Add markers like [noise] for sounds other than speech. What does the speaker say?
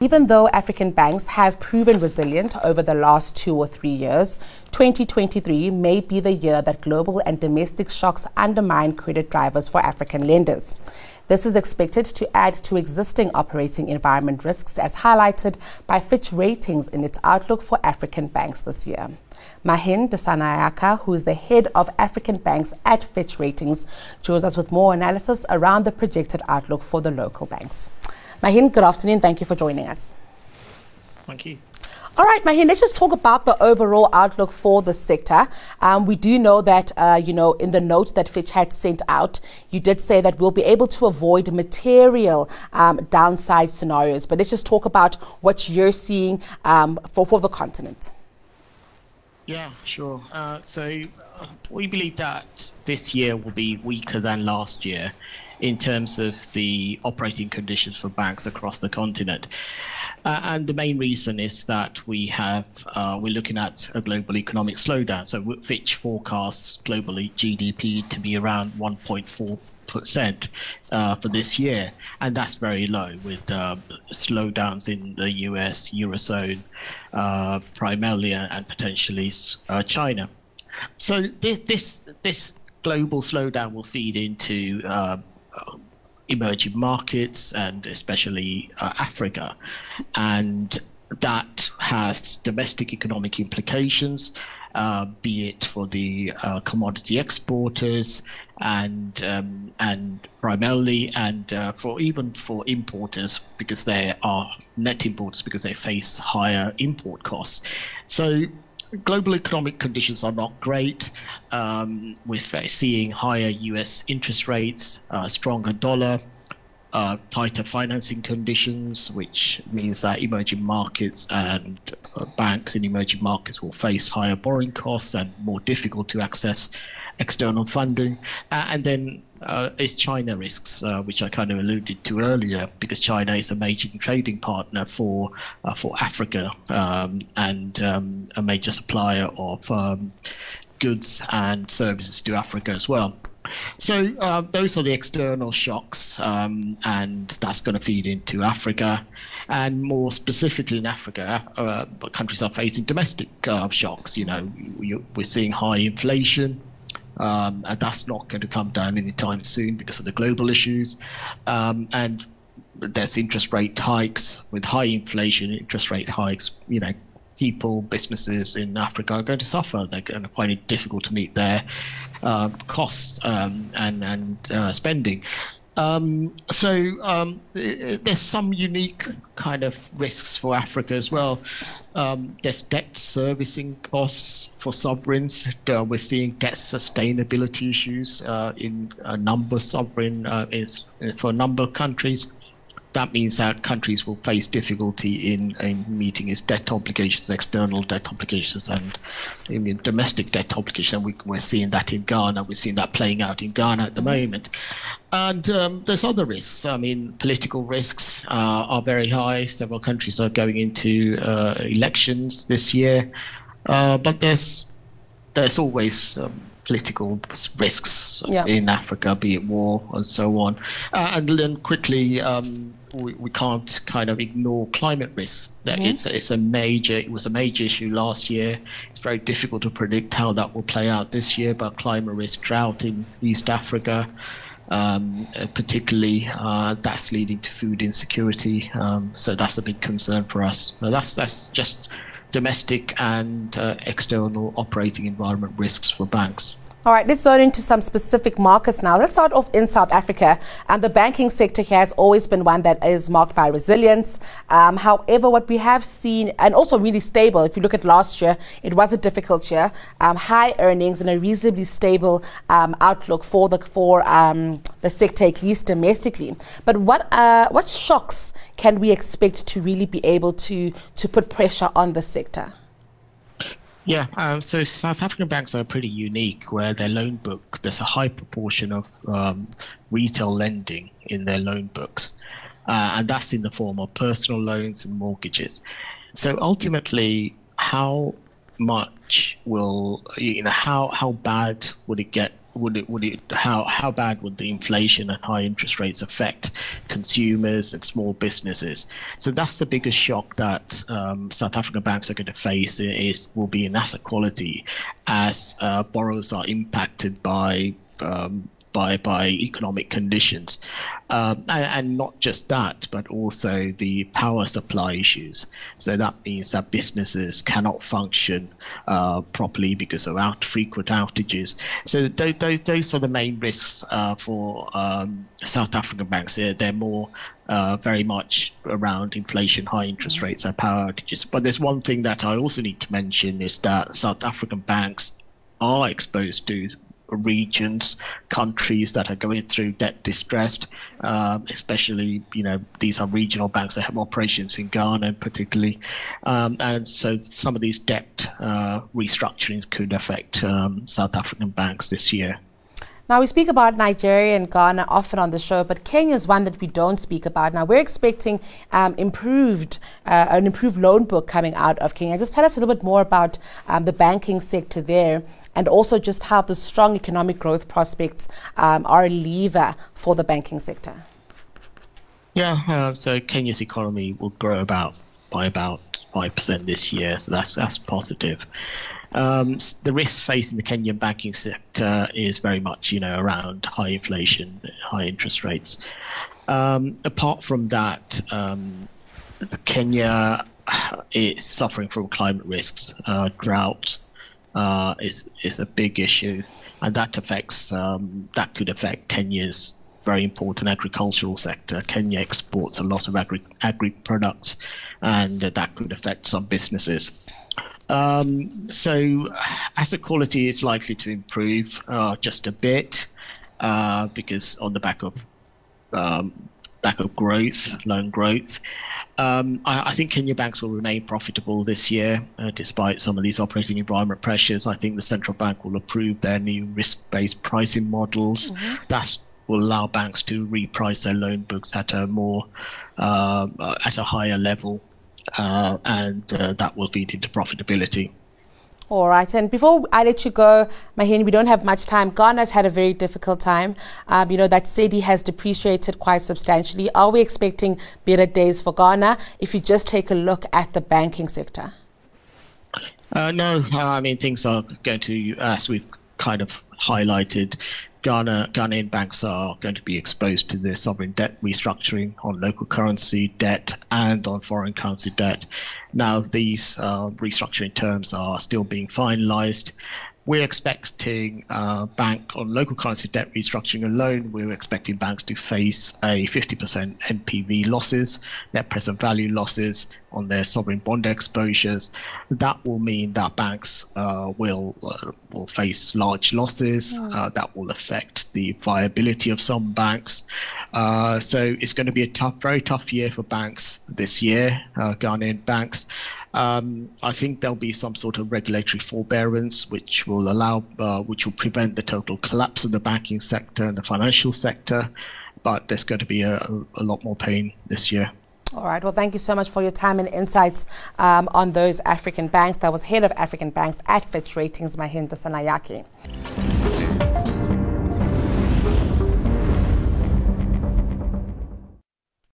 Even though African banks have proven resilient over the last two or three years, 2023 may be the year that global and domestic shocks undermine credit drivers for African lenders. This is expected to add to existing operating environment risks, as highlighted by Fitch Ratings in its outlook for African banks this year. Mahin Dissanayake, who is the head of African banks at Fitch Ratings, joins us with more analysis around the projected outlook for the local banks. Mahin, good afternoon. Thank you for joining us. Thank you. All right, Mahin, let's just talk about the overall outlook for the sector. Um, we do know that, uh, you know, in the notes that Fitch had sent out, you did say that we'll be able to avoid material um, downside scenarios. But let's just talk about what you're seeing um, for, for the continent. Yeah, sure. Uh, so uh, we believe that this year will be weaker than last year in terms of the operating conditions for banks across the continent. Uh, and the main reason is that we have uh, we're looking at a global economic slowdown. So Fitch forecasts globally GDP to be around 1.4 percent uh, for this year, and that's very low with uh, slowdowns in the U.S., eurozone, uh, primarily, and potentially uh, China. So this this this global slowdown will feed into emerging markets and especially uh, Africa. And that has domestic economic implications, uh, be it for the uh, commodity exporters and um, and primarily and uh, for even for importers because they are net importers because they face higher import costs. So global economic conditions are not great. Um, seeing higher US interest rates, uh, stronger dollar, uh, tighter financing conditions, which means that emerging markets and uh, banks in emerging markets will face higher borrowing costs and more difficult to access external funding. Uh, and then uh, is China risks, uh, which I kind of alluded to earlier, because China is a major trading partner for uh, for Africa um, and um, a major supplier of um, goods and services to Africa as well. So uh, those are the external shocks, um, and that's going to feed into Africa. And more specifically in Africa, uh, countries are facing domestic uh, shocks. You know, we're seeing high inflation, um, and that's not going to come down anytime soon because of the global issues. Um, and there's interest rate hikes with high inflation, interest rate hikes, you know, people, businesses in Africa are going to suffer. They're going to find it difficult to meet their uh, costs um, and and uh, spending. Um, so um, there's some unique kind of risks for Africa as well. Um, there's debt servicing costs for sovereigns. Uh, we're seeing debt sustainability issues uh, in a number of sovereign uh, is for a number of countries that means that countries will face difficulty in, in meeting its debt obligations, external debt obligations, and I mean, domestic debt obligations. And we, we're seeing that in Ghana. We're seeing that playing out in Ghana at the moment. And um, there's other risks. I mean, political risks uh, are very high. Several countries are going into uh, elections this year, uh, but there's there's always um, political risks yeah. in Africa, be it war and so on. Uh, and then quickly, um, we, we can't kind of ignore climate risks. That mm-hmm. it's it's a major it was a major issue last year. It's very difficult to predict how that will play out this year. But climate risk, drought in East Africa. Um, particularly, uh, that's leading to food insecurity. Um, so that's a big concern for us. Now that's that's just domestic and uh, external operating environment risks for banks. All right, let's zone into some specific markets now. Let's start off in South Africa. And the banking sector here has always been one that is marked by resilience. Um, however, what we have seen, and also really stable, if you look at last year, it was a difficult year. Um, high earnings and a reasonably stable um, outlook for the for um, the sector, at least domestically. But what uh, what shocks can we expect to really be able to to put pressure on the sector? Yeah, um, so South African banks are pretty unique where their loan book, there's a high proportion of um, retail lending in their loan books. Uh, and that's in the form of personal loans and mortgages. So ultimately, how much will, you know, how, how bad would it get would it would it how how bad would the inflation and high interest rates affect consumers and small businesses? So that's the biggest shock that um, South African banks are going to face. Is will be in asset quality as uh, borrowers are impacted by um, by by economic conditions, um, and, and, not just that, but also the power supply issues. So that means that businesses cannot function uh, properly because of out frequent outages. So those, those, those are the main risks uh, for um, South African banks. They're, they're more uh, very much around inflation, high interest rates, and power outages. But there's one thing that I also need to mention is that South African banks are exposed to regions, countries that are going through debt distress, um, especially, you know, these are regional banks that have operations in Ghana particularly. Um, and so some of these debt uh, restructurings could affect um, South African banks this year. Now, we speak about Nigeria and Ghana often on the show, but Kenya is one that we don't speak about. Now, we're expecting um, improved, uh, an improved loan book coming out of Kenya. Just tell us a little bit more about um, the banking sector there and also just how the strong economic growth prospects um, are a lever for the banking sector. Yeah, uh, so Kenya's economy will grow about by about five percent this year, so that's that's positive. Um, the risks facing the Kenyan banking sector is very much, you know, around high inflation, high interest rates. Um, apart from that, um, Kenya [sighs] is suffering from climate risks, uh, drought uh, is is a big issue, and that affects um, that could affect Kenya's very important agricultural sector. Kenya exports a lot of agri agri products, and that could affect some businesses. Um, so asset quality is likely to improve uh, just a bit uh, because on the back of um, back of growth, loan growth. Um, I, I, think Kenya banks will remain profitable this year, uh, despite some of these operating environment pressures. I think the central bank will approve their new risk-based pricing models. Mm-hmm. That will allow banks to reprice their loan books at a more uh, at a higher level uh, and uh, that will feed into profitability. All right, and before I let you go, Maheni, we don't have much time. Ghana's had a very difficult time. Um, you know, that cedi has depreciated quite substantially. Are we expecting better days for Ghana if you just take a look at the banking sector? Uh, no, I mean, things are going to, as we've kind of highlighted, Ghana, Ghanaian banks are going to be exposed to the sovereign debt restructuring on local currency debt and on foreign currency debt. Now, these uh, restructuring terms are still being finalized, we're expecting uh, bank on local currency debt restructuring alone. We're expecting banks to face a 50% NPV losses, net present value losses on their sovereign bond exposures. That will mean that banks uh, will uh, will face large losses. Mm. that will affect the viability of some banks. Uh, so it's going to be a tough, very tough year for banks this year, uh, Ghanaian banks. Um, I think there'll be some sort of regulatory forbearance, which will allow, uh, which will prevent the total collapse of the banking sector and the financial sector. But there's going to be a, a lot more pain this year. All right. Well, thank you so much for your time and insights um, on those African banks. That was head of African banks at Fitch Ratings, Mahin Dissanayake.